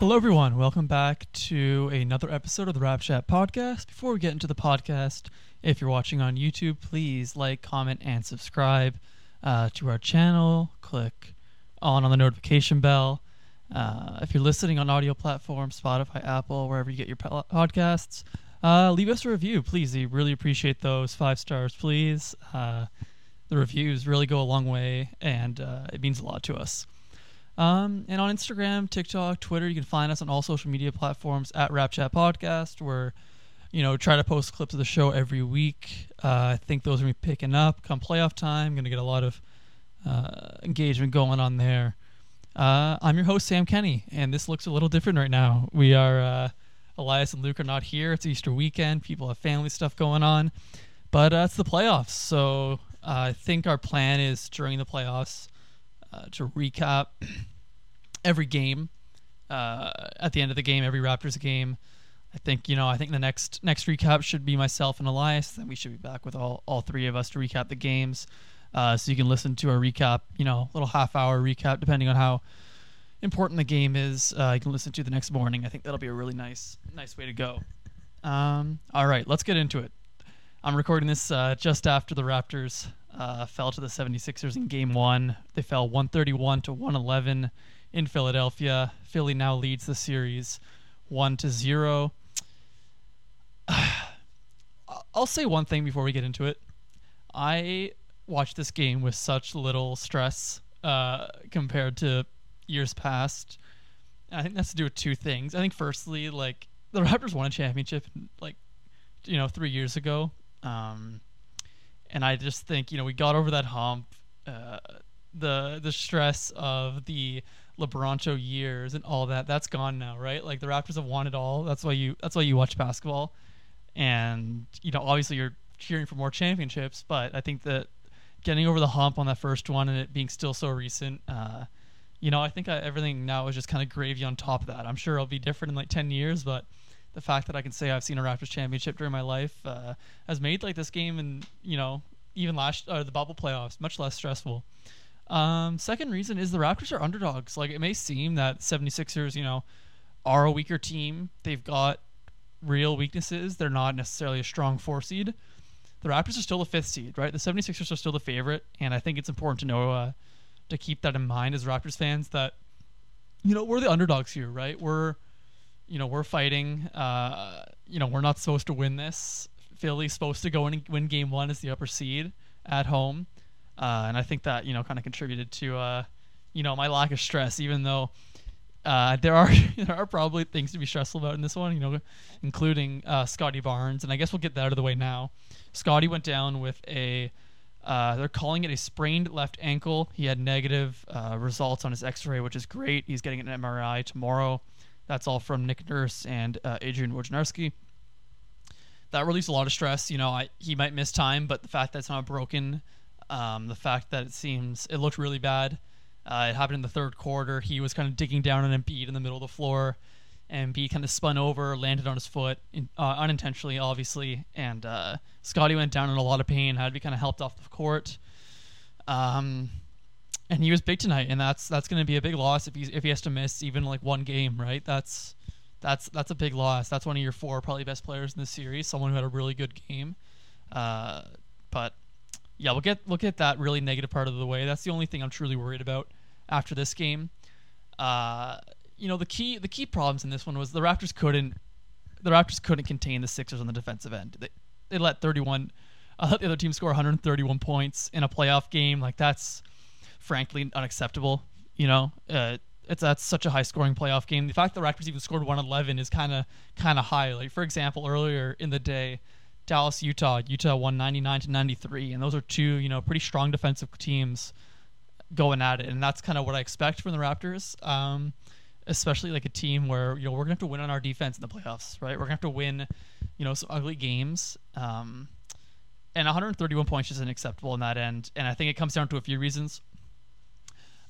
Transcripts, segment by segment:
Hello, everyone. Welcome back to another episode of the Rap Chat podcast. Before we get into the podcast, if you're watching on YouTube, please like, comment, and subscribe uh, to our channel. Click on on the notification bell. Uh, if you're listening on audio platforms, Spotify, Apple, wherever you get your podcasts, uh, leave us a review, please. We really appreciate those five stars, please. Uh, the reviews really go a long way, and uh, it means a lot to us. Um, and on Instagram, TikTok, Twitter, you can find us on all social media platforms at Rap Chat Podcast. Where you know try to post clips of the show every week. Uh, I think those are gonna be picking up come playoff time. Going to get a lot of uh, engagement going on there. Uh, I'm your host Sam Kenny, and this looks a little different right now. We are uh, Elias and Luke are not here. It's Easter weekend. People have family stuff going on, but uh, it's the playoffs. So uh, I think our plan is during the playoffs uh, to recap every game. Uh, at the end of the game, every Raptors game. I think you know. I think the next next recap should be myself and Elias. Then we should be back with all all three of us to recap the games. Uh, so you can listen to a recap, you know, little half hour recap, depending on how important the game is. Uh, you can listen to the next morning. I think that'll be a really nice nice way to go. Um, all right, let's get into it. I'm recording this uh, just after the Raptors uh, fell to the 76ers in game one. They fell 131 to 111 in Philadelphia. Philly now leads the series 1 to 0. I'll say one thing before we get into it. I watched this game with such little stress uh, compared to years past. I think that's to do with two things. I think firstly, like the Raptors won a championship like you know three years ago, um, and I just think you know we got over that hump. Uh, the the stress of the LeBronto years and all that that's gone now, right? Like the Raptors have won it all. That's why you that's why you watch basketball, and you know obviously you're cheering for more championships. But I think that getting over the hump on that first one and it being still so recent, uh, you know, I think I, everything now is just kind of gravy on top of that. I'm sure it'll be different in like ten years, but the fact that I can say I've seen a Raptors championship during my life uh, has made like this game and you know even last uh, the bubble playoffs much less stressful. Um, second reason is the Raptors are underdogs. Like it may seem that 76ers, you know, are a weaker team. They've got real weaknesses. They're not necessarily a strong four seed. The Raptors are still a fifth seed, right? The 76ers are still the favorite, and I think it's important to know uh, to keep that in mind as Raptors fans that you know we're the underdogs here, right? We're you know we're fighting. Uh, you know we're not supposed to win this. Philly's supposed to go and win game one as the upper seed at home, uh, and I think that you know kind of contributed to uh, you know my lack of stress, even though. Uh, there are there are probably things to be stressful about in this one, you know, including uh, Scottie Barnes, and I guess we'll get that out of the way now. Scottie went down with a uh, they're calling it a sprained left ankle. He had negative uh, results on his X-ray, which is great. He's getting an MRI tomorrow. That's all from Nick Nurse and uh, Adrian Wojnarowski. That released a lot of stress. You know, I, he might miss time, but the fact that it's not broken, um, the fact that it seems it looked really bad. Uh, it happened in the third quarter. He was kind of digging down on Embiid in the middle of the floor. and Embiid kind of spun over, landed on his foot, in, uh, unintentionally, obviously. And uh, Scottie went down in a lot of pain, had to be kind of helped off the court. Um, and he was big tonight, and that's that's going to be a big loss if he if he has to miss even like one game, right? That's that's that's a big loss. That's one of your four probably best players in the series, someone who had a really good game. Uh, but yeah, we'll get we'll get that really negative part of the way. That's the only thing I'm truly worried about after this game. Uh, you know, the key the key problems in this one was the Raptors couldn't the Raptors couldn't contain the Sixers on the defensive end. They they let 31 uh, the other team score 131 points in a playoff game. Like that's frankly unacceptable. You know, uh, it's that's such a high scoring playoff game. The fact that the Raptors even scored 111 is kind of kind of high. Like for example, earlier in the day, Dallas Utah Utah won 99 to 93, and those are two you know pretty strong defensive teams going at it, and that's kind of what I expect from the Raptors. Um, especially like a team where you know we're gonna have to win on our defense in the playoffs, right? We're gonna have to win, you know, some ugly games. Um, and 131 points isn't acceptable in that end, and I think it comes down to a few reasons.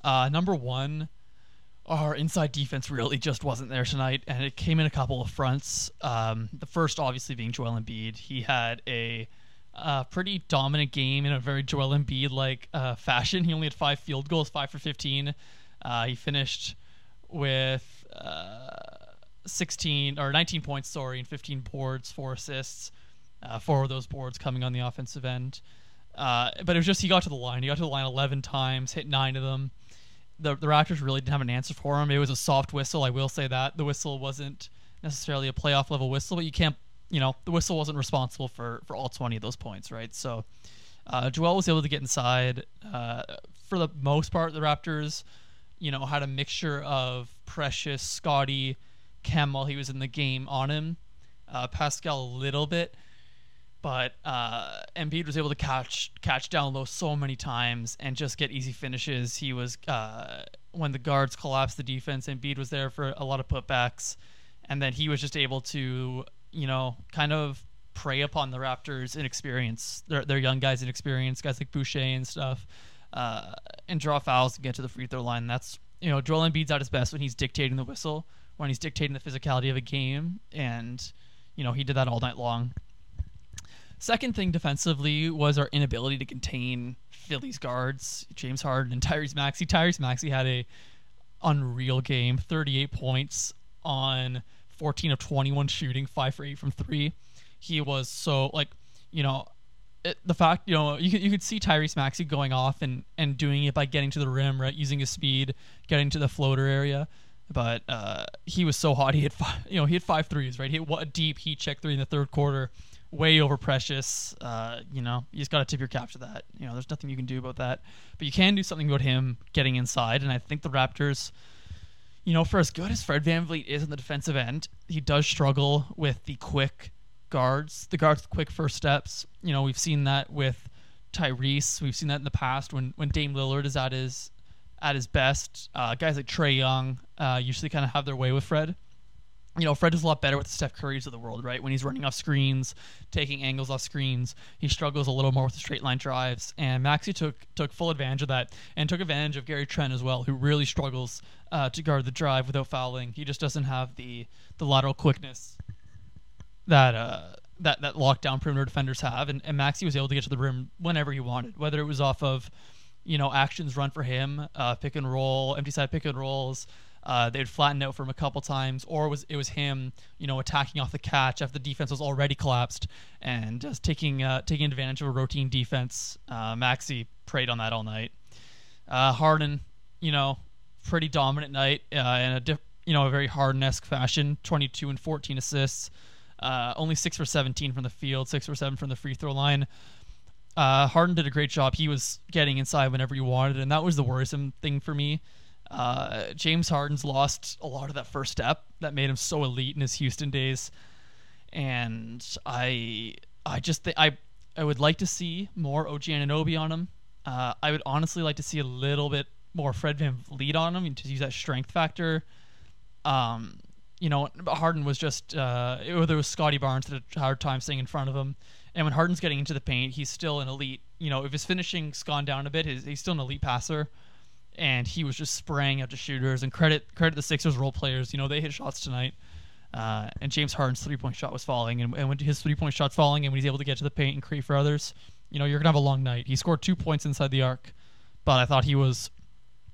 Uh, number one, our inside defense really just wasn't there tonight, and it came in a couple of fronts. Um, the first, obviously, being Joel Embiid. He had a pretty dominant game in a very Joel Embiid like uh, fashion. He only had five field goals, five for 15. Uh, he finished with uh, 16 or 19 points, sorry, and 15 boards, four assists. Uh, four of those boards coming on the offensive end. Uh, but it was just he got to the line. He got to the line 11 times, hit nine of them. The, the Raptors really didn't have an answer for him. It was a soft whistle. I will say that the whistle wasn't necessarily a playoff level whistle, but you can't, you know, the whistle wasn't responsible for for all 20 of those points, right? So uh, Joel was able to get inside. Uh, for the most part, the Raptors, you know, had a mixture of Precious, Scottie, Khem while he was in the game on him, uh, Pascal a little bit, but uh, Embiid was able to catch catch down low so many times and just get easy finishes. He was uh, when the guards collapsed the defense. Embiid was there for a lot of putbacks, and then he was just able to you know kind of prey upon the Raptors' inexperience, their, their young guys' inexperience, guys like Boucher and stuff, uh, and draw fouls to get to the free throw line. That's you know Joel Embiid's at his best when he's dictating the whistle, when he's dictating the physicality of a game, and you know he did that all night long. Second thing defensively was our inability to contain Philly's guards, James Harden and Tyrese Maxey. Tyrese Maxey had a unreal game, 38 points on 14 of 21 shooting, 5 for 8 from 3 he was so like you know it, the fact you know you could, you could see Tyrese Maxey going off and and doing it by getting to the rim right using his speed getting to the floater area. But uh, he was so hot. He hit five you know he hit five threes right? He hit what a deep heat check three in the third quarter way over precious uh, you know you just got to tip your cap to that you know there's nothing you can do about that but you can do something about him getting inside and I think the Raptors you know for as good as Fred VanVleet is on the defensive end he does struggle with the quick guards, the guards with quick first steps. You know, we've seen that with Tyrese. We've seen that in the past when when Dame Lillard is at his at his best. Uh, guys like Trae Young uh, usually kind of have their way with Fred. You know, Fred is a lot better with the Steph Currys of the world, right? When he's running off screens, taking angles off screens, he struggles a little more with the straight line drives. And Maxey took took full advantage of that and took advantage of Gary Trent as well, who really struggles uh, to guard the drive without fouling. He just doesn't have the the lateral quickness that uh, that that lockdown perimeter defenders have, and, and Maxey was able to get to the rim whenever he wanted, whether it was off of you know actions run for him, uh, pick and roll, empty side pick and rolls. Uh, they'd flatten out for him a couple times, or it was it was him, you know, attacking off the catch after the defense was already collapsed and just taking uh, taking advantage of a routine defense. Uh, Maxey preyed on that all night. Uh, Harden, you know, pretty dominant night uh, in a diff- you know a very Harden-esque fashion. 22 and 14 assists. Uh, only six for 17 from the field, six for seven from the free throw line. Uh, Harden did a great job. He was getting inside whenever he wanted, and that was the worrisome thing for me. Uh, James Harden's lost a lot of that first step that made him so elite in his Houston days, and I, I just I, I would like to see more OG Anunoby on him. Uh, I would honestly like to see a little bit more Fred Van VanVleet on him to use that strength factor. Um, you know, Harden was just uh, it was Scottie Barnes had a hard time staying in front of him, and when Harden's getting into the paint, he's still an elite. You know, if his finishing's gone down a bit, his, he's still an elite passer, and he was just spraying out to shooters. And credit credit the Sixers role players. You know, they hit shots tonight. Uh, and James Harden's three point shot was falling, and, and when his three point shot's falling, and when he's able to get to the paint and create for others, you know, you're gonna have a long night. He scored two points inside the arc, but I thought he was,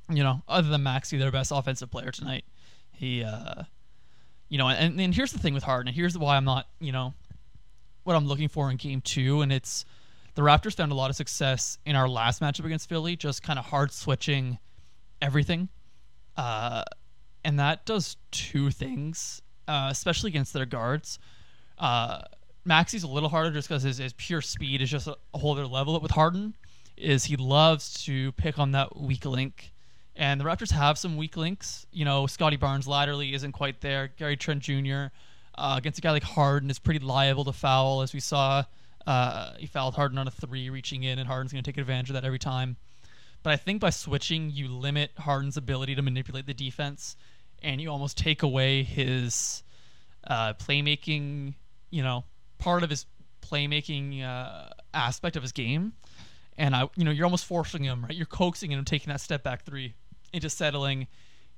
you know, other than Maxey, their best offensive player tonight. He uh, you know, and, and here's the thing with Harden, and here's why I'm not, you know, what I'm looking for in game two, and it's the Raptors found a lot of success in our last matchup against Philly, just kind of hard switching everything. Uh, and that does two things, uh, especially against their guards. Uh, Maxey's a little harder just because his, his pure speed is just a, a whole other level. With Harden, is he loves to pick on that weak link and the Raptors have some weak links. You know, Scottie Barnes laterally isn't quite there. Gary Trent Jr. Uh, against a guy like Harden is pretty liable to foul, as we saw. Uh, he fouled Harden on a three, reaching in, and Harden's going to take advantage of that every time. But I think by switching, you limit Harden's ability to manipulate the defense, and you almost take away his uh, playmaking. You know, part of his playmaking uh, aspect of his game. And I, you know, you're almost forcing him, right? You're coaxing him taking that step back three into settling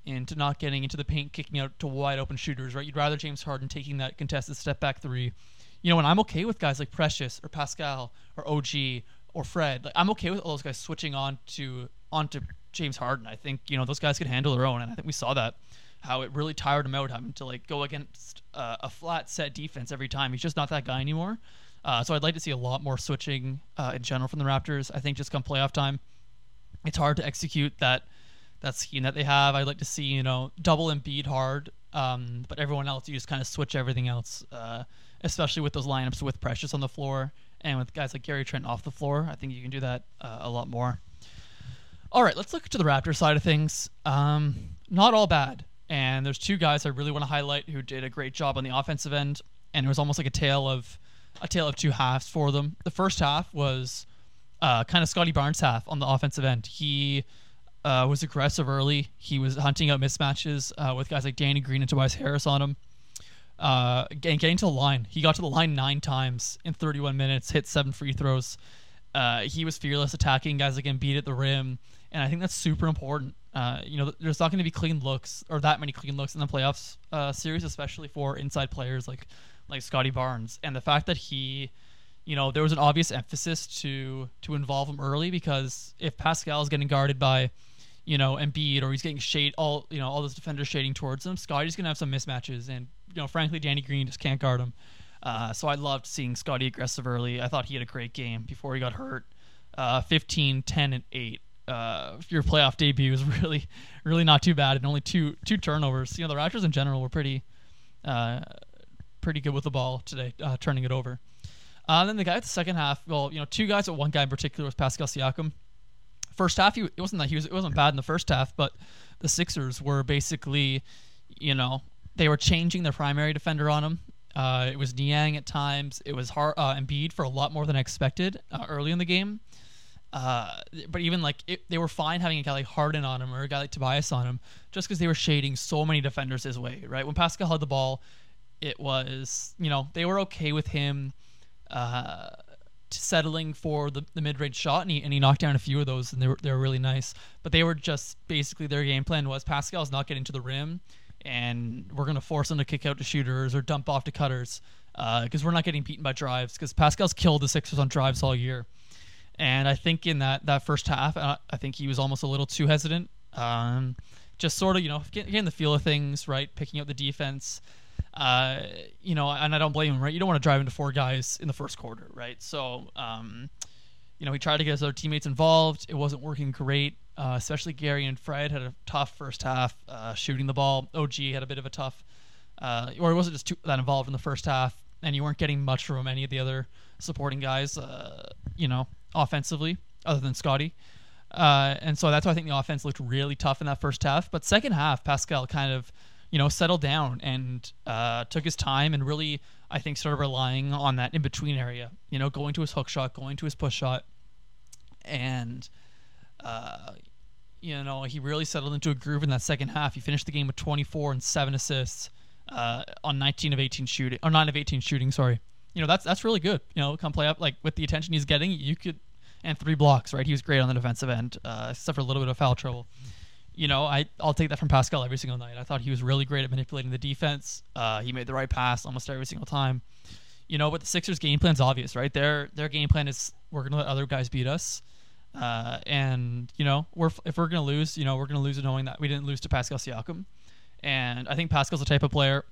into not getting into the paint, kicking out to wide open shooters, right? You'd rather James Harden taking that contested step back three. You know, and I'm okay with guys like Precious or Pascal or OG or Fred. Like I'm okay with all those guys switching on to onto James Harden. I think you know those guys can handle their own, and I think we saw that. how it really tired him out having to like go against uh, a flat set defense every time. He's just not that guy anymore. Uh, so I'd like to see a lot more switching uh, in general from the Raptors. I think just come playoff time, it's hard to execute that that scheme that they have. I'd like to see you know double Embiid hard, um, but everyone else you just kind of switch everything else, uh, especially with those lineups with Precious on the floor and with guys like Gary Trent off the floor. I think you can do that uh, a lot more. All right, let's look to the Raptors side of things. Um, not all bad. And there's two guys I really want to highlight who did a great job on the offensive end, and it was almost like a tale of a tale of two halves for them. The first half was uh, kind of Scottie Barnes half on the offensive end. He uh, was aggressive early. He was hunting out mismatches uh, with guys like Danny Green and Tobias Harris on him. Uh, getting, getting to the line, he got to the line nine times in 31 minutes, hit seven free throws. Uh, he was fearless attacking guys like beat at the rim, and I think that's super important. Uh, you know, there's not going to be clean looks or that many clean looks in the playoffs uh, series, especially for inside players like like Scottie Barnes. And the fact that he, you know, there was an obvious emphasis to to involve him early because if Pascal is getting guarded by, you know, Embiid or he's getting shade all you know all those defenders shading towards him, Scottie's to have some mismatches, and you know, frankly, Danny Green just can't guard him. Uh, so I loved seeing Scottie aggressive early. I thought he had a great game before he got hurt. Uh, 15, 10, and 8 uh, your playoff debut was really, really not too bad, and only two two turnovers. You know, the Raptors in general were pretty, uh, pretty good with the ball today, uh, turning it over. Uh, then the guy at the second half, well, you know, two guys, but one guy in particular was Pascal Siakam. First half, he it wasn't that he was it wasn't bad in the first half, but the Sixers were basically, you know, they were changing their primary defender on him. Uh, it was Niang at times. It was hard, uh, Embiid for a lot more than I expected uh, early in the game. Uh, but even like it, they were fine having a guy like Harden on him or a guy like Tobias on him, just because they were shading so many defenders his way. Right when Pascal had the ball, it was you know they were okay with him uh, settling for the, the mid range shot, and he and he knocked down a few of those, and they were they were really nice. But they were just basically their game plan was Pascal's not getting to the rim, and we're gonna force him to kick out to shooters or dump off to cutters because uh, we're not getting beaten by drives because Pascal's killed the Sixers on drives all year. And I think in that that first half, uh, I think he was almost a little too hesitant. Um, just sort of, you know, getting the feel of things, right? Picking up the defense. Uh, you know, and I don't blame him, right? You don't want to drive into four guys in the first quarter, right? So, um, you know, he tried to get his other teammates involved. It wasn't working great, uh, especially Gary and Fred had a tough first half uh, shooting the ball. OG had a bit of a tough, uh, or it wasn't just too, that involved in the first half, and you weren't getting much from any of the other supporting guys. Uh, you know, offensively, other than Scottie. Uh, and so that's why I think the offense looked really tough in that first half. But second half, Pascal kind of, you know, settled down and uh, took his time and really, I think, started relying on that in between area. You know, going to his hook shot, going to his push shot, and uh, you know he really settled into a groove in that second half. He finished the game with 24 and seven assists uh, on 19 of 18 shooting, or nine of 18 shooting. Sorry you know that's that's really good. You know, come play up like with the attention he's getting, you could and three blocks, right? He was great on the defensive end, uh, a little bit of foul trouble. You know, I I'll take that from Pascal every single night. I thought he was really great at manipulating the defense. Uh, he made the right pass almost every single time. You know, but the Sixers' game plan's obvious, right? Their their game plan is we're gonna let other guys beat us. Uh, and you know, we're if we're gonna lose, you know, we're gonna lose knowing that we didn't lose to Pascal Siakam. And I think Pascal's the type of player,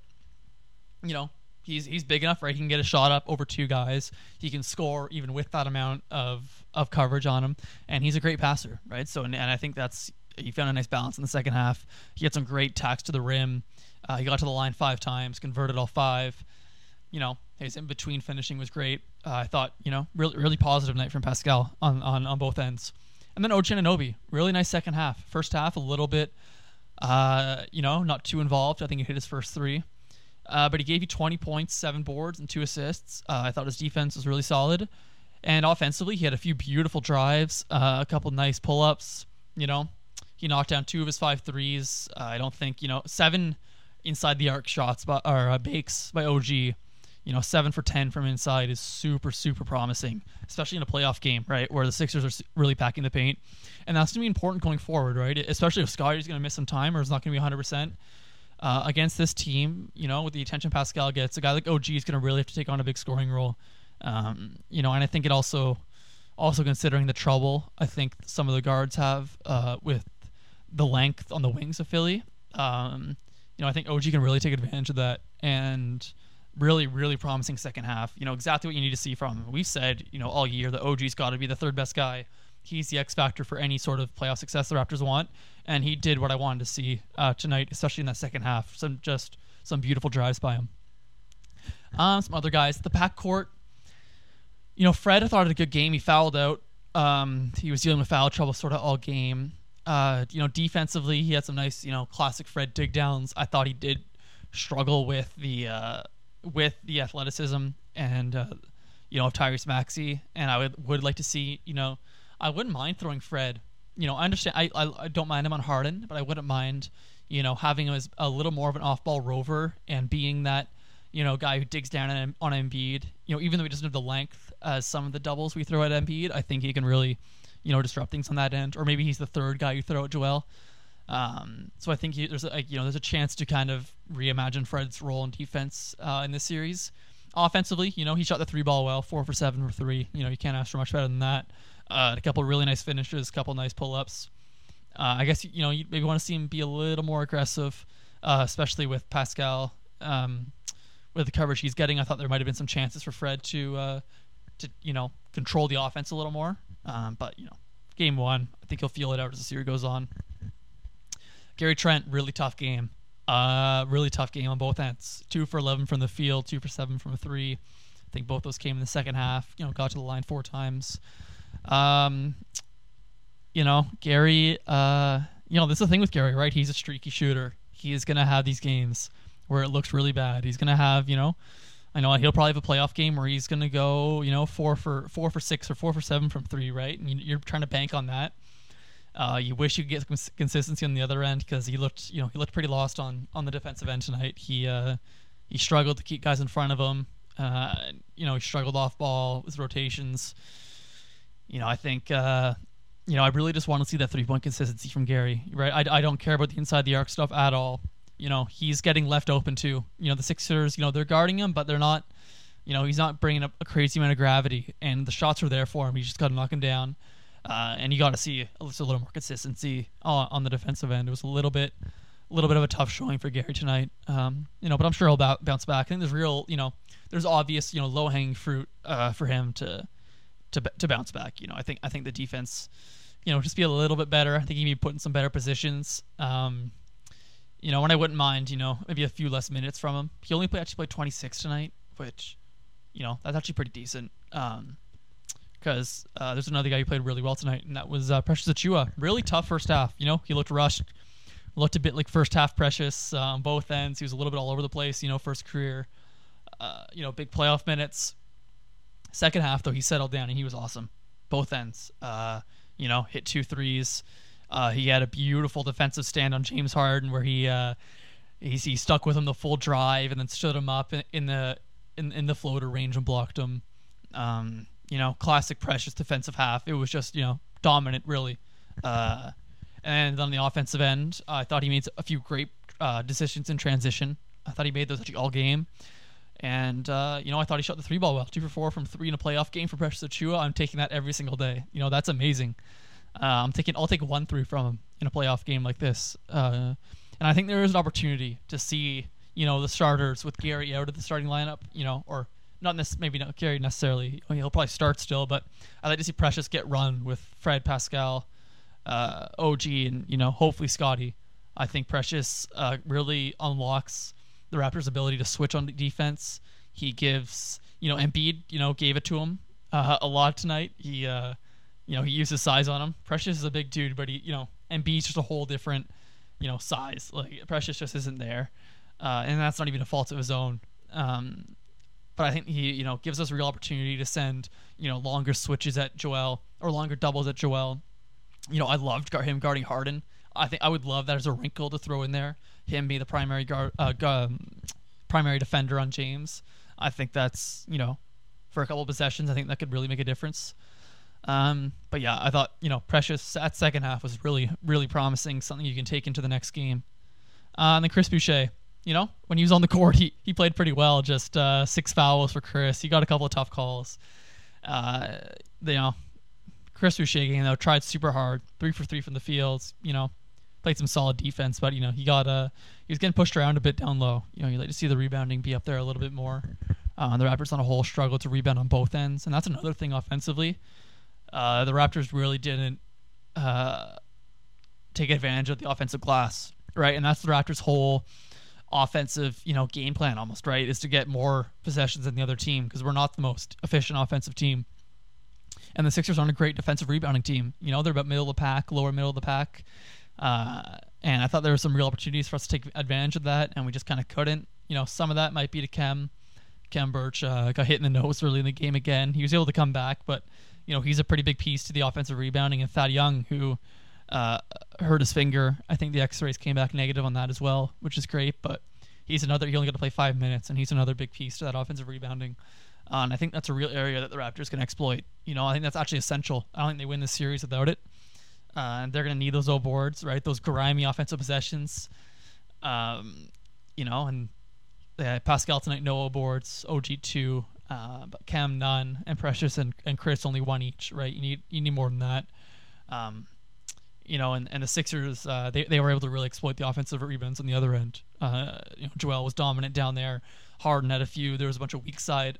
you know, He's he's big enough, right? He can get a shot up over two guys. He can score even with that amount of of coverage on him, and he's a great passer, right? So and, and I think that's he found a nice balance in the second half. He had some great tacks to the rim. Uh, he got to the line five times, converted all five. You know, his in between finishing was great. Uh, I thought, you know, really really positive night from Pascal on on, on both ends. And then OG Anunoby, really nice second half. First half a little bit, uh, you know, not too involved. I think he hit his first three. Uh, but he gave you 20 points, seven boards, and two assists. Uh, I thought his defense was really solid. And offensively, he had a few beautiful drives, uh, a couple nice pull ups. You know, he knocked down two of his five threes. Uh, I don't think, you know, seven inside the arc shots by, or uh, bakes by OG. You know, seven for 10 from inside is super, super promising, especially in a playoff game, right? Where the Sixers are really packing the paint. And that's to be important going forward, right? Especially if Scottie's going to miss some time or is not to be 100% uh, against this team, you know, with the attention Pascal gets, a guy like OG is to really have to take on a big scoring role. Um, you know, and I think it also, also considering the trouble I think some of the guards have uh, with the length on the wings of Philly. Um, you know, I think OG can really take advantage of that and really, really promising second half. You know, exactly what you need to see from him. We've said, you know, all year that OG's got to be the third best guy. He's the X factor for any sort of playoff success the Raptors want, and he did what I wanted to see uh, tonight, especially in that second half. Some just some beautiful drives by him. Um, some other guys, the backcourt. You know, Fred thought had a good game. He fouled out. Um, he was dealing with foul trouble sort of all game. Uh, you know, defensively, he had some nice, you know, classic Fred dig downs. I thought he did struggle with the uh, with the athleticism and uh, you know of Tyrese Maxey, and I would would like to see you know I wouldn't mind throwing Fred. You know, I understand I, I, I don't mind him on Harden, but I wouldn't mind you know having him as a little more of an off ball rover and being that you know guy who digs down on, on Embiid. You know, even though he doesn't have the length as some of the doubles we throw at Embiid, I think he can really you know disrupt things on that end. Or maybe he's the third guy you throw at Joel. Um, so I think he, there's a you know there's a chance to kind of reimagine Fred's role in defense uh, in this series. Offensively, you know he shot the three ball well, four for seven for three. You know you can't ask for much better than that. Uh, a couple really nice finishes, a couple nice pull ups. Uh, I guess you know you maybe want to see him be a little more aggressive, uh, especially with Pascal um, with the coverage he's getting. I thought there might have been some chances for Fred to uh, to you know control the offense a little more. Um, but you know, game one, I think he'll feel it out as the series goes on. Gary Trent, really tough game. Uh, really tough game on both ends. Two for 11 from the field, two for seven from three. I think both those came in the second half. You know, got to the line four times. Um, you know, Gary. Uh, you know, this is the thing with Gary, right? He's a streaky shooter. He is gonna have these games where it looks really bad. He's gonna have, you know, I know he'll probably have a playoff game where he's gonna go, you know, four for four for six or four for seven from three, right? And you're trying to bank on that. Uh, you wish you could get some consistency on the other end because he looked, you know, he looked pretty lost on on the defensive end tonight. He uh, he struggled to keep guys in front of him. Uh, you know, he struggled off ball with rotations. You know, I think, uh, you know, I really just want to see that three point consistency from Gary. Right? I, I don't care about the inside the arc stuff at all. You know, he's getting left open too. You know, the Sixers, you know, they're guarding him, but they're not. You know, he's not bringing up a crazy amount of gravity, and the shots are there for him. He's just got to knock him down. Uh, and you got to see a little more consistency on, the defensive end. It was a little bit, a little bit of a tough showing for Gary tonight. Um, you know, but I'm sure he'll bounce back. I think there's real, you know, there's obvious, you know, low hanging fruit uh, for him to, to to bounce back. You know, I think I think the defense, you know, just be a little bit better. I think he'd be put in some better positions. Um, you know, and I wouldn't mind, you know, maybe a few less minutes from him. He only played, actually played 26 tonight, which, you know, that's actually pretty decent. Um, because uh, there's another guy who played really well tonight, and that was uh, Precious Achiuwa. Really tough first half. You know, he looked rushed, looked a bit like first half Precious uh, on both ends. He was a little bit all over the place. You know, first career, uh, you know, big playoff minutes. Second half though, he settled down and he was awesome, both ends. Uh, you know, hit two threes. Uh, he had a beautiful defensive stand on James Harden where he he, he stuck with him the full drive and then stood him up in, in the in, in the floater range and blocked him. Um, you know, classic Precious defensive half. It was just, you know, dominant, really. Uh, and on the offensive end, I thought he made a few great uh, decisions in transition. I thought he made those all game. And, uh, you know, I thought he shot the three ball well. Two for four from three in a playoff game for Precious Achiuwa. I'm taking that every single day. You know, that's amazing. Uh, I'm taking, I'll take one three from him in a playoff game like this. Uh, and I think there is an opportunity to see, you know, the starters with Gary out of the starting lineup, you know, or not this maybe not Gary necessarily. I mean, he'll probably start still, but I like to see Precious get run with Fred Pascal, uh, OG, and you know hopefully Scottie. I think Precious uh, really unlocks the Raptors' ability to switch on defense. He gives you know Embiid you know gave it to him uh, a lot tonight. He uh, you know he uses size on him. Precious is a big dude, but he you know Embiid's just a whole different you know size. Like Precious just isn't there, uh, and that's not even a fault of his own. Um, but I think he, you know, gives us a real opportunity to send, you know, longer switches at Joel or longer doubles at Joel. You know, I loved him guarding Harden. I think I would love that as a wrinkle to throw in there. Him be the primary guard, uh, um, primary defender on James. I think that's you know, for a couple of possessions, I think that could really make a difference. Um, but yeah, I thought you know Precious at second half was really really promising, something you can take into the next game. Uh, and then Chris Boucher, you know, when he was on the court, he, he played pretty well. Just uh, six fouls for Chris. He got a couple of tough calls. Uh, you know, Chris Boucher game though tried super hard, three for three from the fields. You know, played some solid defense, but you know he got uh he was getting pushed around a bit down low. You know you like to see the rebounding be up there a little bit more. Uh, the Raptors on a whole struggled to rebound on both ends, and that's another thing offensively. Uh, the Raptors really didn't uh, take advantage of the offensive glass, right? And that's the Raptors' whole offensive, you know, game plan almost, right? Is to get more possessions than the other team because we're not the most efficient offensive team. And the Sixers aren't a great defensive rebounding team. You know, they're about middle of the pack, lower middle of the pack. Uh, and I thought there were some real opportunities for us to take advantage of that, and we just kind of couldn't. You know, some of that might be to Khem. Khem Birch uh, got hit in the nose early in the game again. He was able to come back, but you know he's a pretty big piece to the offensive rebounding. And Thad Young, who uh, hurt his finger, I think the X-rays came back negative on that as well, which is great. But he's another. He only got to play five minutes, and he's another big piece to that offensive rebounding. Uh, and I think that's a real area that the Raptors can exploit. You know, I think that's actually essential. I don't think they win this series without it. Uh, and they're going to need those old boards, right? Those grimy offensive possessions. Um, you know, and uh, Pascal tonight, no boards, OG two, uh, but Khem none, and Precious and, and Chris only one each, right? You need you need more than that. Um, you know, and, and the Sixers, uh, they, they were able to really exploit the offensive rebounds on the other end. Uh, you know, Joel was dominant down there. Harden had a few. There was a bunch of weak side,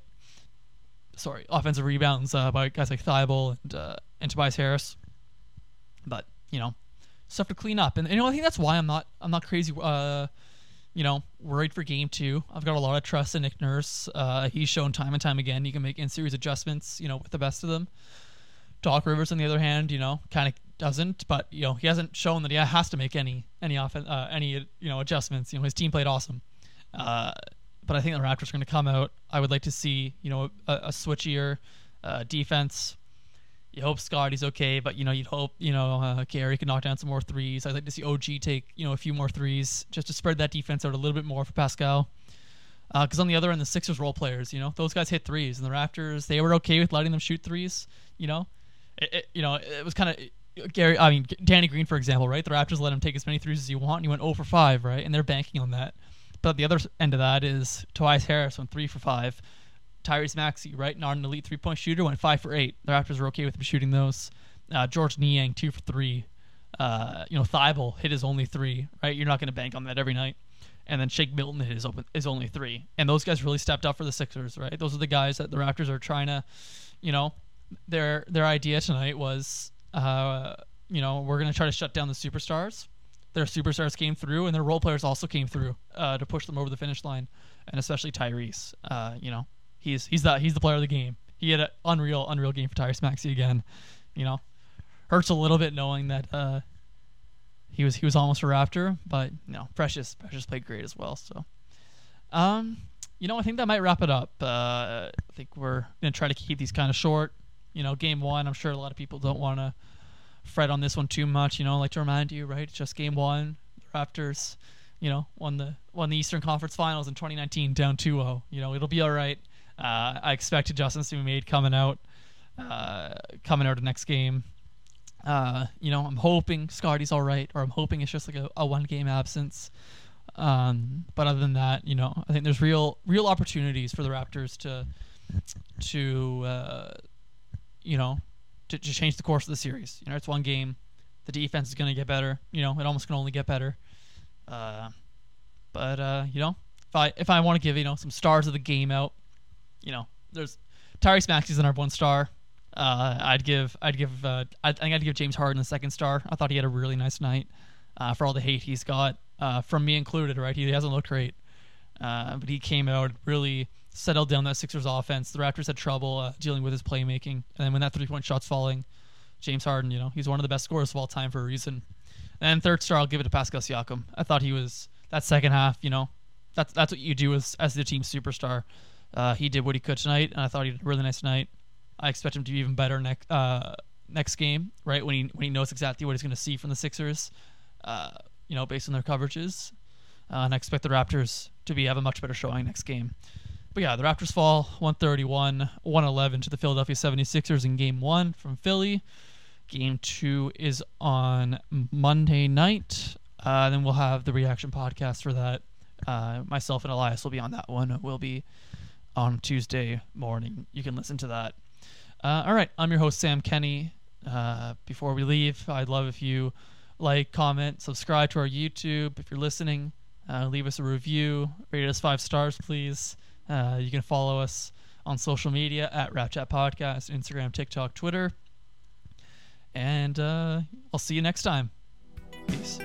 sorry, offensive rebounds uh, by guys like Thybulle and uh, and Tobias Harris. But you know, stuff to clean up, and, and you know, I think that's why I'm not I'm not crazy. Uh, you know, worried for game two. I've got a lot of trust in Nick Nurse. Uh, he's shown time and time again he can make in series adjustments. You know, with the best of them. Doc Rivers, on the other hand, you know, kind of doesn't, but you know, he hasn't shown that he has to make any any offen- uh, any you know adjustments. You know, his team played awesome. Uh, but I think the Raptors are going to come out. I would like to see you know a, a switchier uh, defense. You hope Scottie's okay, but you know you'd hope you know uh, Gary can knock down some more threes. I'd like to see OG take you know a few more threes just to spread that defense out a little bit more for Pascal. Because uh, on the other end, the Sixers role players, you know, those guys hit threes, and the Raptors they were okay with letting them shoot threes. You know, it, it you know it was kind of Gary. I mean Danny Green for example, right? The Raptors let him take as many threes as you want, and he went 0 for 5, right? And they're banking on that. But the other end of that is Tobias Harris went three for five. Tyrese Maxey, right, not an elite three point shooter, went five for eight. The Raptors were okay with him shooting those. Uh, Georges Niang two for three. Uh, you know, Thybulle hit his only three, right? You're not going to bank on that every night. And then Shake Milton hit his, open, his only three. And those guys really stepped up for the Sixers, right? Those are the guys that the Raptors are trying to, you know, their their idea tonight was, uh, you know, we're going to try to shut down the superstars their superstars came through, and their role players also came through uh, to push them over the finish line, and especially Tyrese. Uh, you know, he's he's the he's the player of the game. He had an unreal unreal game for Tyrese Maxey again. You know, hurts a little bit knowing that uh, he was he was almost a Raptor, but you know, Precious Precious played great as well. So, um, you know, I think that might wrap it up. Uh, I think we're gonna try to keep these kind of short. You know, game one. I'm sure a lot of people don't want to fret on this one too much. You know, like to remind you, right? It's just game one. The Raptors, you know, won the won the Eastern Conference Finals in 2019, down 2-0. You know, it'll be all right. Uh, I expect adjustments to be made coming out, uh, coming out of next game. Uh, you know, I'm hoping Scottie's all right, or I'm hoping it's just like a, a one game absence. Um, but other than that, you know, I think there's real real opportunities for the Raptors to to uh, you know to, to change the course of the series. You know, it's one game. The defense is going to get better. You know, it almost can only get better. Uh, but uh, you know, if I if I want to give you know some stars of the game out, you know, there's Tyrese Maxey's our one star. Uh, I'd give I'd give uh, I think I'd give James Harden the second star. I thought he had a really nice night uh, for all the hate he's got uh, from me included. Right, he hasn't looked great, uh, but he came out really settled down that Sixers offense. The Raptors had trouble uh, dealing with his playmaking, and then when that three point shot's falling, James Harden, you know, he's one of the best scorers of all time for a reason. And third star, I'll give it to Pascal Siakam. I thought he was that second half. You know, that's that's what you do as as the team superstar. Uh, he did what he could tonight, and I thought he did a really nice tonight. I expect him to be even better next uh, next game, right when he when he knows exactly what he's going to see from the Sixers. Uh, you know, based on their coverages, uh, and I expect the Raptors to be have a much better showing next game. But yeah, the Raptors fall 131 111 to the Philadelphia 76ers in game one from Philly. Game two is on Monday night. Uh, then we'll have the reaction podcast for that. Uh, myself and Elias will be on that one. We'll be on Tuesday morning. You can listen to that. Uh, all right, I'm your host, Sam Kenny. Uh, before we leave, I'd love if you like, comment, subscribe to our YouTube if you're listening. Uh, leave us a review. Rate us five stars, please. Uh, you can follow us on social media at Rap Chat Podcast, Instagram, TikTok, Twitter. And uh, I'll see you next time. Peace.